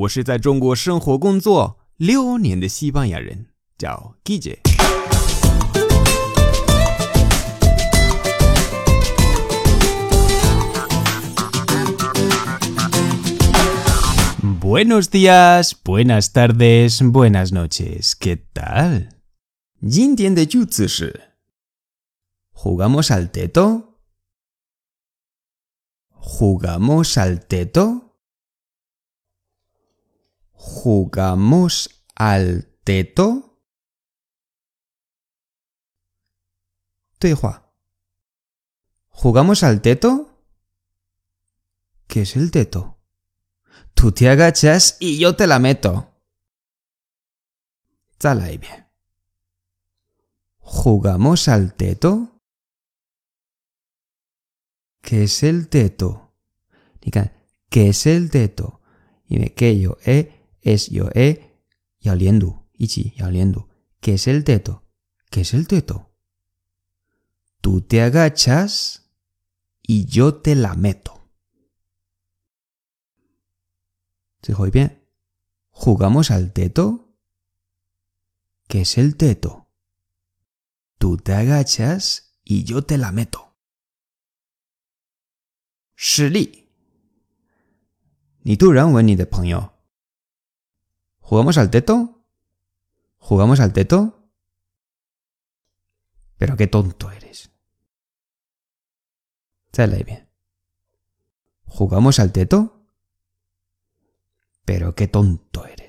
我是在中国生活工作六年的西班牙人，叫 Guille。Buenos días, buenas tardes, buenas noches. ¿Qué tal? 今天的句子是 ¿Jugamos al teto? ¿Jugamos al teto? jugamos al teto? 对话. ¿Jugamos al teto? ¿Qué es el teto? Tú te agachas y yo te la meto. bien. ¿Jugamos al teto? ¿Qué es el teto? Digan, ¿qué es el teto? Y me que yo, eh es yo e 要连读，一起要连读。¿Qué es el teto? ¿Qué es el teto? Tú te agachas y yo te la meto. 最后一遍，¿Jugamos al teto? ¿Qué es el teto? Tú te agachas y yo te la meto. 示例，你突然问你的朋友 ¿Jugamos al teto? ¿Jugamos al teto? Pero qué tonto eres. Esa bien. ¿Jugamos al teto? Pero qué tonto eres.